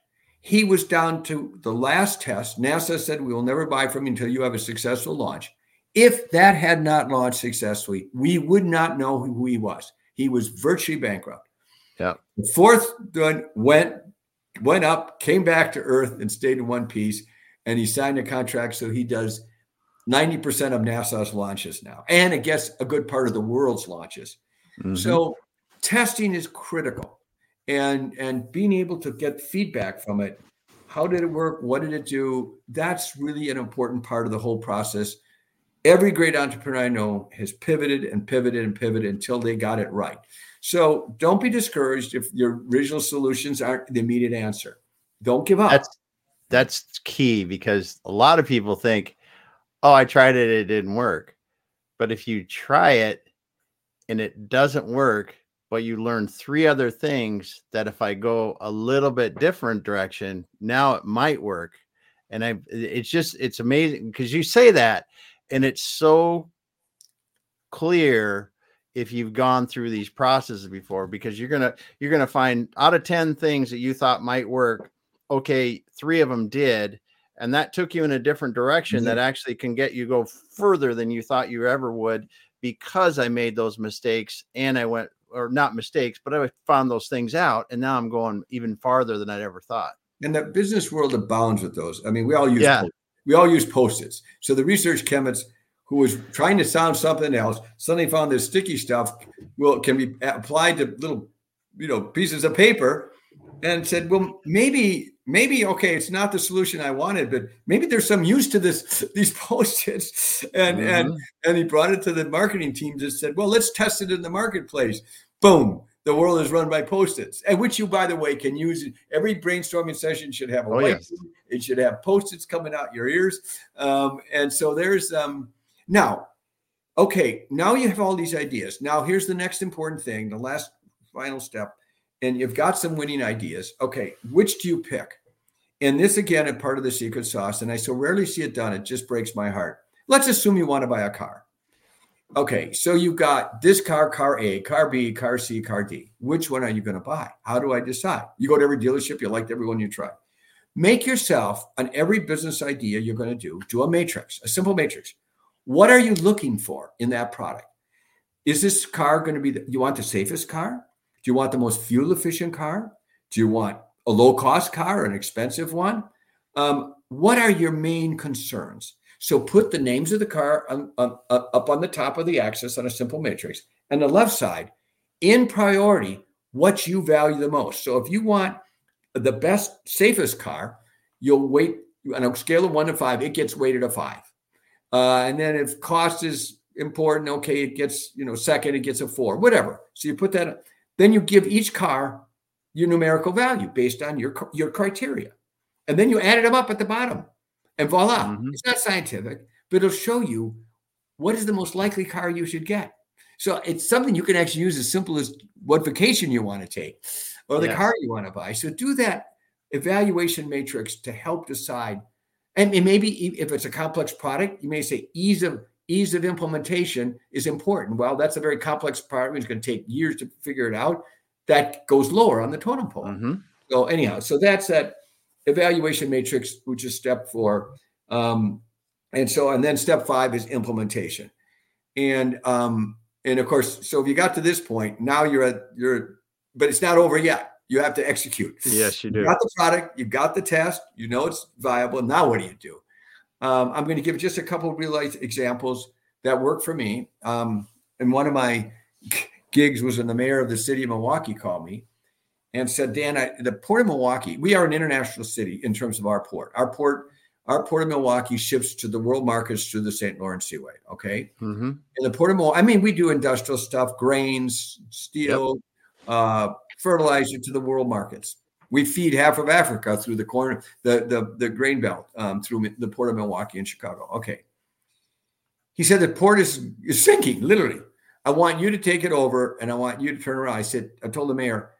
He was down to the last test. NASA said, We will never buy from you until you have a successful launch. If that had not launched successfully, we would not know who he was. He was virtually bankrupt. Yeah. The fourth one went went up, came back to Earth, and stayed in one piece. And he signed a contract so he does 90% of NASA's launches now. And it gets a good part of the world's launches. Mm-hmm. So testing is critical and and being able to get feedback from it how did it work what did it do that's really an important part of the whole process every great entrepreneur i know has pivoted and pivoted and pivoted until they got it right so don't be discouraged if your original solutions aren't the immediate answer don't give up that's that's key because a lot of people think, "Oh, I tried it, it didn't work." But if you try it and it doesn't work, but you learn three other things that if I go a little bit different direction, now it might work. And I it's just it's amazing because you say that and it's so clear if you've gone through these processes before because you're gonna you're gonna find out of 10 things that you thought might work okay three of them did and that took you in a different direction mm-hmm. that actually can get you go further than you thought you ever would because i made those mistakes and i went or not mistakes but i found those things out and now i'm going even farther than i'd ever thought. And the business world abounds with those. I mean we all use yeah. we all use post-its. So the research chemists who was trying to sound something else suddenly found this sticky stuff will can be applied to little you know pieces of paper and said well maybe maybe okay it's not the solution i wanted but maybe there's some use to this [LAUGHS] these post-its and mm-hmm. and and he brought it to the marketing team just said well let's test it in the marketplace boom the world is run by post-its and which you by the way can use every brainstorming session should have a oh, yes. it should have post-its coming out your ears um, and so there's um now, okay, now you have all these ideas. Now, here's the next important thing, the last final step. And you've got some winning ideas. Okay, which do you pick? And this again is part of the secret sauce. And I so rarely see it done, it just breaks my heart. Let's assume you want to buy a car. Okay, so you've got this car, car A, car B, car C, car D. Which one are you going to buy? How do I decide? You go to every dealership, you liked everyone you try. Make yourself on every business idea you're going to do, do a matrix, a simple matrix. What are you looking for in that product? Is this car going to be, the, you want the safest car? Do you want the most fuel efficient car? Do you want a low cost car or an expensive one? Um, what are your main concerns? So put the names of the car on, on, up on the top of the axis on a simple matrix, and the left side, in priority, what you value the most. So if you want the best, safest car, you'll wait on a scale of one to five, it gets weighted a five. Uh, and then if cost is important, okay, it gets, you know, second, it gets a four, whatever. So you put that, then you give each car your numerical value based on your, your criteria. And then you add them up at the bottom and voila. Mm-hmm. It's not scientific, but it'll show you what is the most likely car you should get. So it's something you can actually use as simple as what vacation you want to take or the yes. car you want to buy. So do that evaluation matrix to help decide and, maybe if it's a complex product, you may say ease of ease of implementation is important. Well, that's a very complex product. It's going to take years to figure it out. That goes lower on the totem pole. Mm-hmm. So anyhow, so that's that evaluation matrix, which is step four. Um, and so, and then step five is implementation. And um, and of course, so if you got to this point, now you're at you're, but it's not over yet you have to execute. Yes, you do. You got the product, you got the test, you know it's viable. Now, what do you do? Um, I'm going to give just a couple of real life examples that work for me. Um, and one of my gigs was when the mayor of the city of Milwaukee called me and said, Dan, I, the port of Milwaukee, we are an international city in terms of our port. Our port, our port of Milwaukee ships to the world markets through the St. Lawrence Seaway. Okay. Mm-hmm. And the port of Milwaukee, I mean, we do industrial stuff, grains, steel, yep. uh, fertilizer to the world markets. We feed half of Africa through the corner, the the, the grain belt um, through the port of Milwaukee and Chicago. Okay. He said the port is, is sinking, literally. I want you to take it over and I want you to turn around. I said, I told the mayor,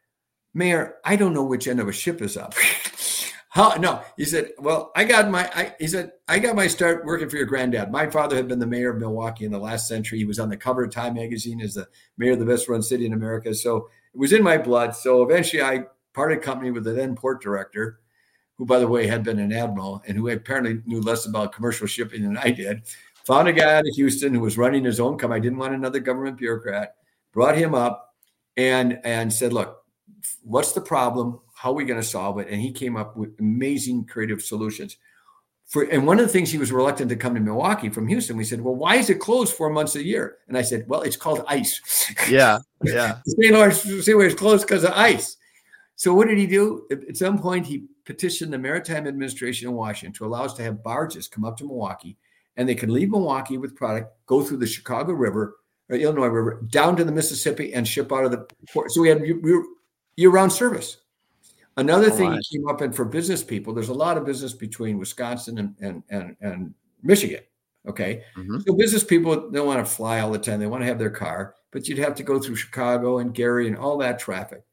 Mayor, I don't know which end of a ship is up. [LAUGHS] How no, he said, Well, I got my I, he said, I got my start working for your granddad. My father had been the mayor of Milwaukee in the last century. He was on the cover of Time magazine as the mayor of the best run city in America. So it was in my blood. So eventually I parted company with the then port director, who, by the way, had been an admiral and who apparently knew less about commercial shipping than I did. Found a guy out of Houston who was running his own company. I didn't want another government bureaucrat. Brought him up and and said, "Look, what's the problem? How are we going to solve it?" And he came up with amazing creative solutions for and one of the things he was reluctant to come to Milwaukee from Houston. We said, "Well, why is it closed four months a year?" And I said, "Well, it's called ice." Yeah, [LAUGHS] yeah. St. Lawrence Seaway is closed because of ice. So what did he do? At some point, he petitioned the Maritime Administration in Washington to allow us to have barges come up to Milwaukee, and they could leave Milwaukee with product, go through the Chicago River or Illinois River down to the Mississippi, and ship out of the port. So we had year-round service. Another thing right. came up, and for business people, there's a lot of business between Wisconsin and and and, and Michigan. Okay, mm-hmm. so business people don't want to fly all the time; they want to have their car, but you'd have to go through Chicago and Gary and all that traffic.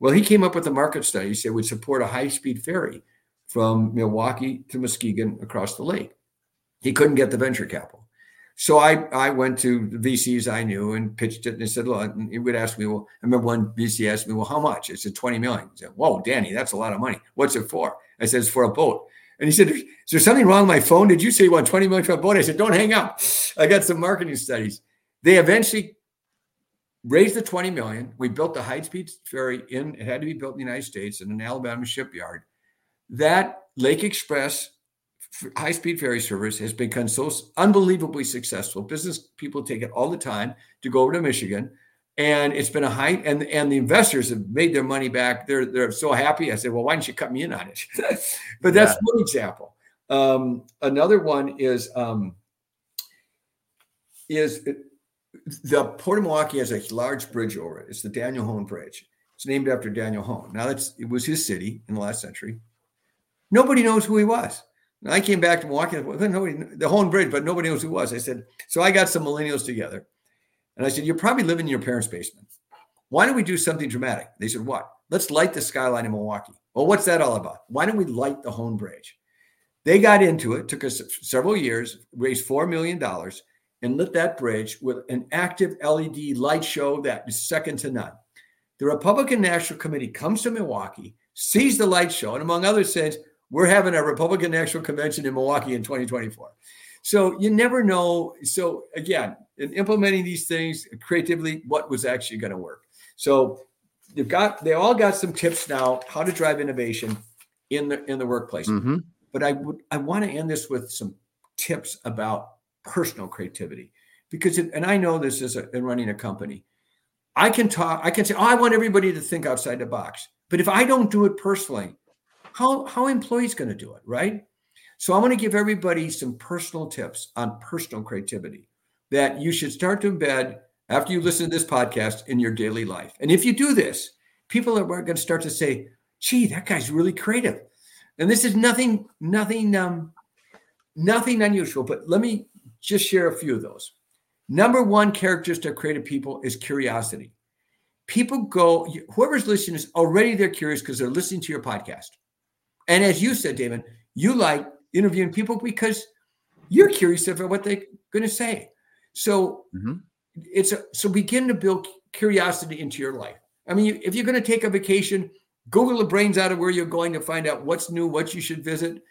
Well, he came up with a market study. Said would support a high-speed ferry from Milwaukee to Muskegon across the lake. He couldn't get the venture capital. So I, I went to the VCs I knew and pitched it and they said, look, and he would ask me, well, I remember one VC asked me, well, how much? I said, 20 million. He said, whoa, Danny, that's a lot of money. What's it for? I said, it's for a boat. And he said, is there something wrong with my phone? Did you say you want 20 million for a boat? I said, don't hang up. I got some marketing studies. They eventually raised the 20 million. We built the high speed ferry in, it had to be built in the United States in an Alabama shipyard. That Lake Express high speed ferry service has become so unbelievably successful. Business people take it all the time to go over to Michigan. And it's been a high, and, and the investors have made their money back. They're, they're so happy. I said, well, why don't you cut me in on it? [LAUGHS] but that's yeah. one example. Um, another one is um, is the Port of Milwaukee has a large bridge over it. It's the Daniel Hoan Bridge. It's named after Daniel Hoan. Now that's it was his city in the last century. Nobody knows who he was. And I came back to Milwaukee, nobody, the Hoan Bridge, but nobody knows who was. I said, so I got some millennials together. And I said, you're probably living in your parents' basement. Why don't we do something dramatic? They said, what? Let's light the skyline in Milwaukee. Well, what's that all about? Why don't we light the Hoan Bridge? They got into it, took us several years, raised $4 million, and lit that bridge with an active LED light show that is second to none. The Republican National Committee comes to Milwaukee, sees the light show, and among other things, we're having a Republican National Convention in Milwaukee in 2024. So you never know. So again, in implementing these things creatively, what was actually going to work. So they've got they all got some tips now how to drive innovation in the in the workplace. Mm-hmm. But I would I want to end this with some tips about personal creativity because and I know this is in running a company. I can talk. I can say, "Oh, I want everybody to think outside the box." But if I don't do it personally, how how employees going to do it, right? So I want to give everybody some personal tips on personal creativity that you should start to embed after you listen to this podcast in your daily life. And if you do this, people are going to start to say, "Gee, that guy's really creative." And this is nothing, nothing, um, nothing unusual. But let me just share a few of those. Number one characteristic of creative people is curiosity. People go, whoever's listening is already they're curious because they're listening to your podcast. And as you said, David, you like interviewing people because you're curious about what they're going to say. So mm-hmm. it's a, so begin to build curiosity into your life. I mean, if you're going to take a vacation, Google the brains out of where you're going to find out what's new, what you should visit.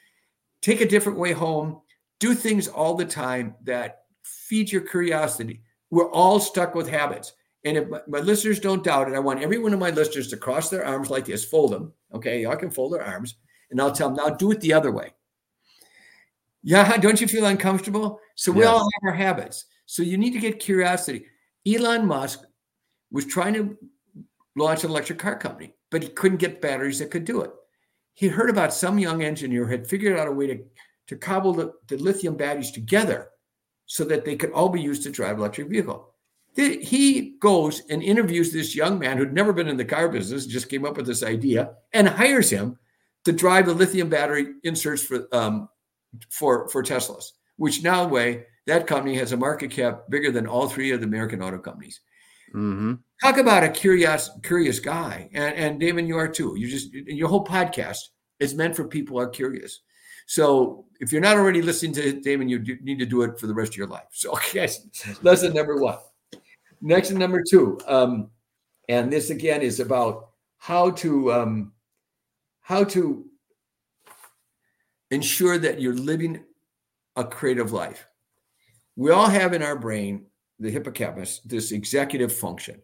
Take a different way home. Do things all the time that feed your curiosity. We're all stuck with habits. And if my, my, listeners don't doubt it, I want every one of my listeners to cross their arms like this, fold them. Okay, y'all can fold their arms and I'll tell them, now do it the other way. Yeah, [LAUGHS] don't you feel uncomfortable? So we yes. all have our habits. So you need to get curiosity. Elon Musk was trying to launch an electric car company, but he couldn't get batteries that could do it. He heard about some young engineer had figured out a way to, to cobble the, the lithium batteries together so that they could all be used to drive electric vehicle. He goes and interviews this young man who'd never been in the car business, just came up with this idea, and hires him to drive the lithium battery inserts for um, for for Teslas, which now way that company has a market cap bigger than all three of the American auto companies. Mm-hmm. Talk about a curious curious guy, and and Damon, you are too. You just your whole podcast is meant for people who are curious. So if you're not already listening to it, Damon, you need to do it for the rest of your life. [LAUGHS] So okay, lesson number one. Next, number two, um, and this again is about how to um, how to ensure that you're living a creative life. We all have in our brain, the hippocampus, this executive function.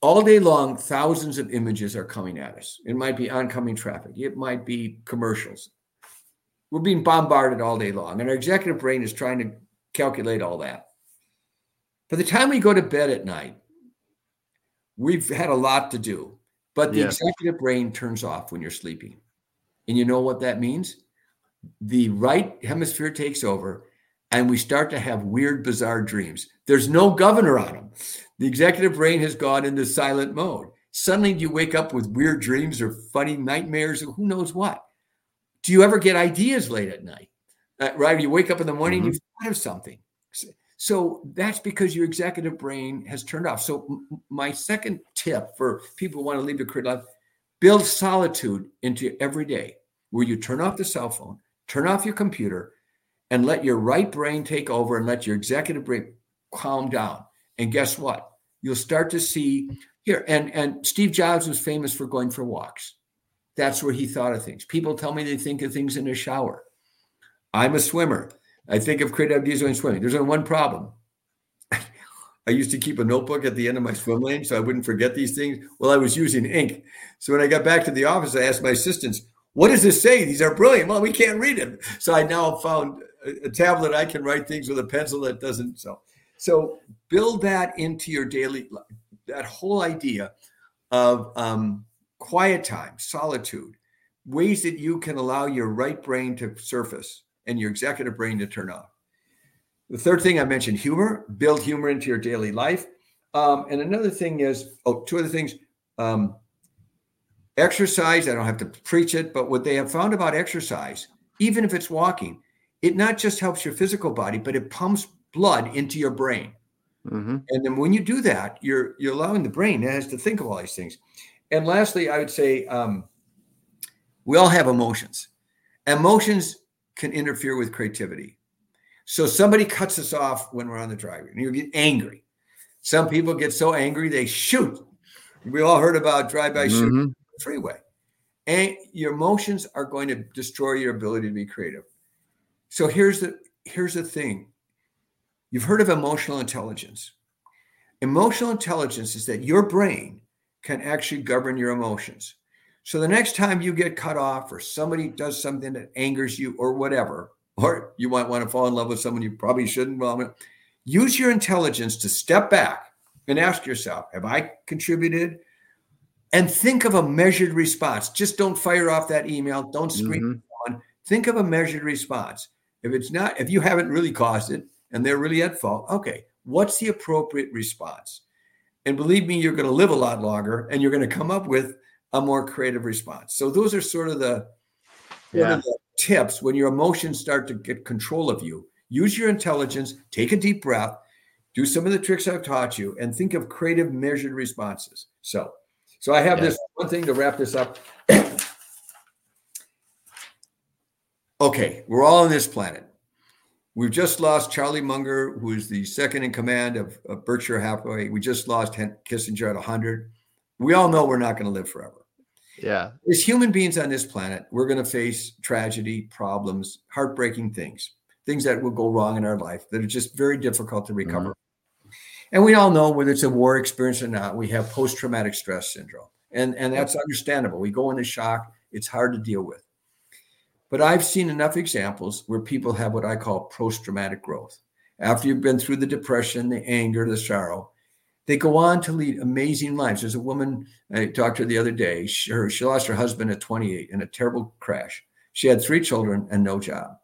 All day long, thousands of images are coming at us. It might be oncoming traffic, it might be commercials. We're being bombarded all day long, and our executive brain is trying to calculate all that. By the time we go to bed at night, we've had a lot to do. But the executive brain turns off when you're sleeping. And you know what that means? The right hemisphere takes over and we start to have weird, bizarre dreams. There's no governor on them. The executive brain has gone into silent mode. Suddenly you wake up with weird dreams or funny nightmares or who knows what. Do you ever get ideas late at night? Uh, right? You wake up in the morning, mm-hmm. you thought of something. So that's because your executive brain has turned off. So my second tip for people who want to leave the creative life, build solitude into every day where you turn off the cell phone, turn off your computer, and let your right brain take over and let your executive brain calm down. And guess what? You'll start to see here. And and Steve Jobs was famous for going for walks. That's where he thought of things. People tell me they think of things in a shower. I'm a swimmer. I think of creative ideas when swimming. There's only one problem. [LAUGHS] I used to keep a notebook at the end of my swim lane so I wouldn't forget these things. Well, I was using ink. So when I got back to the office, I asked my assistants, what does this say? These are brilliant. Well, we can't read them. So I now found a, a tablet I can write things with a pencil that doesn't. So, so build that into your daily, life, that whole idea of um, quiet time, solitude, ways that you can allow your right brain to surface and your executive brain to turn off. The third thing I mentioned humor, build humor into your daily life. Um, and another thing is, oh, two other things. Um, exercise, I don't have to preach it, but what they have found about exercise, even if it's walking, it not just helps your physical body, but it pumps blood into your brain. Mm-hmm. And then when you do that, you're you're allowing the brain has to think of all these things. And lastly, I would say um, we all have emotions. Emotions can interfere with creativity. So somebody cuts us off when we're on the driveway and you get angry. Some people get so angry they shoot. We all heard about drive-by mm-hmm. shooting freeway. And your emotions are going to destroy your ability to be creative. So here's the here's the thing. You've heard of emotional intelligence. Emotional intelligence is that your brain can actually govern your emotions. So the next time you get cut off or somebody does something that angers you or whatever, or you might want to fall in love with someone you probably shouldn't, use your intelligence to step back and ask yourself, have I contributed? And think of a measured response. Just don't fire off that email. Don't scream mm-hmm. on. Think of a measured response. If it's not, if you haven't really caused it and they're really at fault, okay, what's the appropriate response? And believe me, you're going to live a lot longer and you're going to come up with a more creative response. So those are sort of the, yeah. the tips when your emotions start to get control of you. Use your intelligence, take a deep breath, do some of the tricks I've taught you, and think of creative measured responses. So, so I have yeah. this one thing to wrap this up. [CLEARS THROAT] okay, we're all on this planet. We've just lost Charlie Munger, who is the second in command of, of Berkshire Hathaway. We just lost Kissinger at 100. We all know we're not going to live forever. Yeah. As human beings on this planet, we're going to face tragedy, problems, heartbreaking things, things that will go wrong in our life that are just very difficult to recover. Mm-hmm. And we all know whether it's a war experience or not, we have post traumatic stress syndrome. And, and that's understandable. We go into shock, it's hard to deal with. But I've seen enough examples where people have what I call post traumatic growth. After you've been through the depression, the anger, the sorrow, they go on to lead amazing lives. There's a woman I talked to the other day. She, her, she lost her husband at 28 in a terrible crash. She had three children and no job.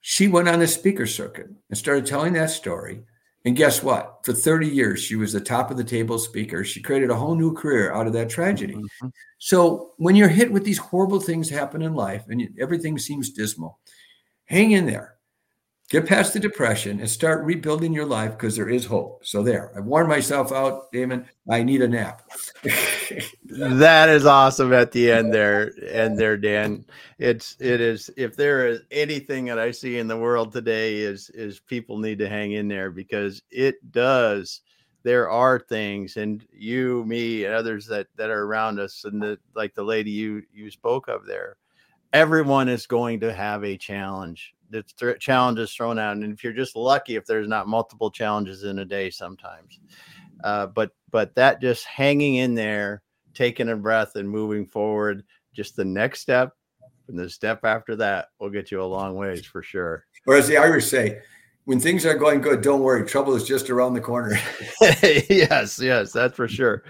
She went on the speaker circuit and started telling that story. And guess what? For 30 years, she was the top of the table speaker. She created a whole new career out of that tragedy. Mm-hmm. So when you're hit with these horrible things happen in life and everything seems dismal, hang in there get past the depression and start rebuilding your life because there is hope. So there, I've worn myself out, Damon. I need a nap. [LAUGHS] that is awesome at the end there, and there, Dan. It's it is. If there is anything that I see in the world today, is is people need to hang in there because it does. There are things, and you, me, and others that that are around us, and the like the lady you you spoke of there. Everyone is going to have a challenge the th- challenges thrown out, and if you're just lucky, if there's not multiple challenges in a day, sometimes. Uh, but but that just hanging in there, taking a breath, and moving forward, just the next step, and the step after that will get you a long ways for sure. Or as the Irish say, when things are going good, don't worry, trouble is just around the corner. [LAUGHS] [LAUGHS] yes, yes, that's for sure.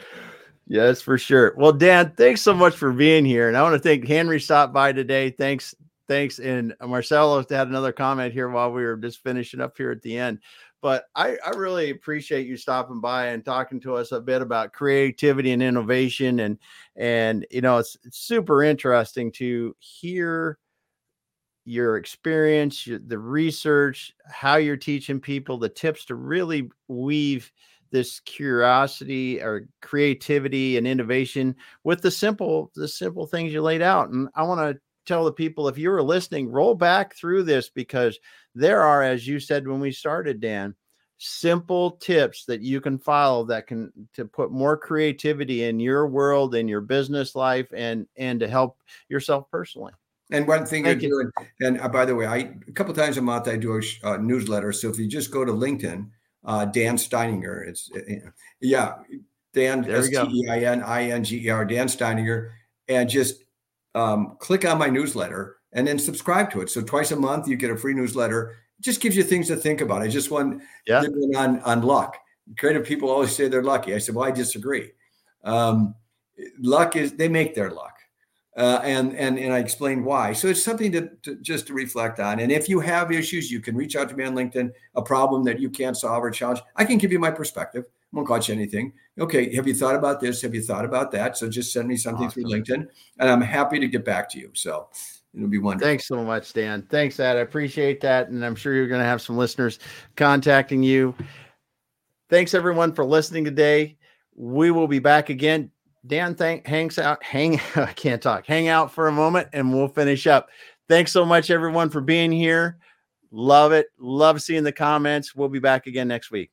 Yes, for sure. Well, Dan, thanks so much for being here. And I want to thank Henry stopped by today. Thanks thanks. And uh, Marcelo had another comment here while we were just finishing up here at the end. but I, I really appreciate you stopping by and talking to us a bit about creativity and innovation and and you know it's, it's super interesting to hear your experience your, the research how you're teaching people the tips to really weave this curiosity or creativity and innovation with the simple the simple things you laid out and i want to tell the people if you were listening roll back through this because there are as you said when we started dan simple tips that you can follow that can to put more creativity in your world in your business life and and to help yourself personally and one thing Thank you. doing and uh, by the way i a couple times a month i do a uh, newsletter so if you just go to linkedin uh, Dan Steininger. It's uh, yeah, Dan S T E I N I N G E R Dan Steininger, and just um, click on my newsletter and then subscribe to it. So twice a month you get a free newsletter. It just gives you things to think about. I just want yeah. on on luck. Creative people always say they're lucky. I said, well, I disagree. Um, luck is they make their luck. Uh, and and and I explained why. So it's something to, to, just to reflect on. And if you have issues, you can reach out to me on LinkedIn. A problem that you can't solve or challenge, I can give you my perspective. I won't cost you anything. Okay, have you thought about this? Have you thought about that? So just send me something awesome. through LinkedIn, and I'm happy to get back to you. So it'll be wonderful. Thanks so much, Dan. Thanks, Ed. I appreciate that, and I'm sure you're going to have some listeners contacting you. Thanks everyone for listening today. We will be back again. Dan thank, hangs out, hang, [LAUGHS] I can't talk, hang out for a moment and we'll finish up. Thanks so much, everyone, for being here. Love it. Love seeing the comments. We'll be back again next week.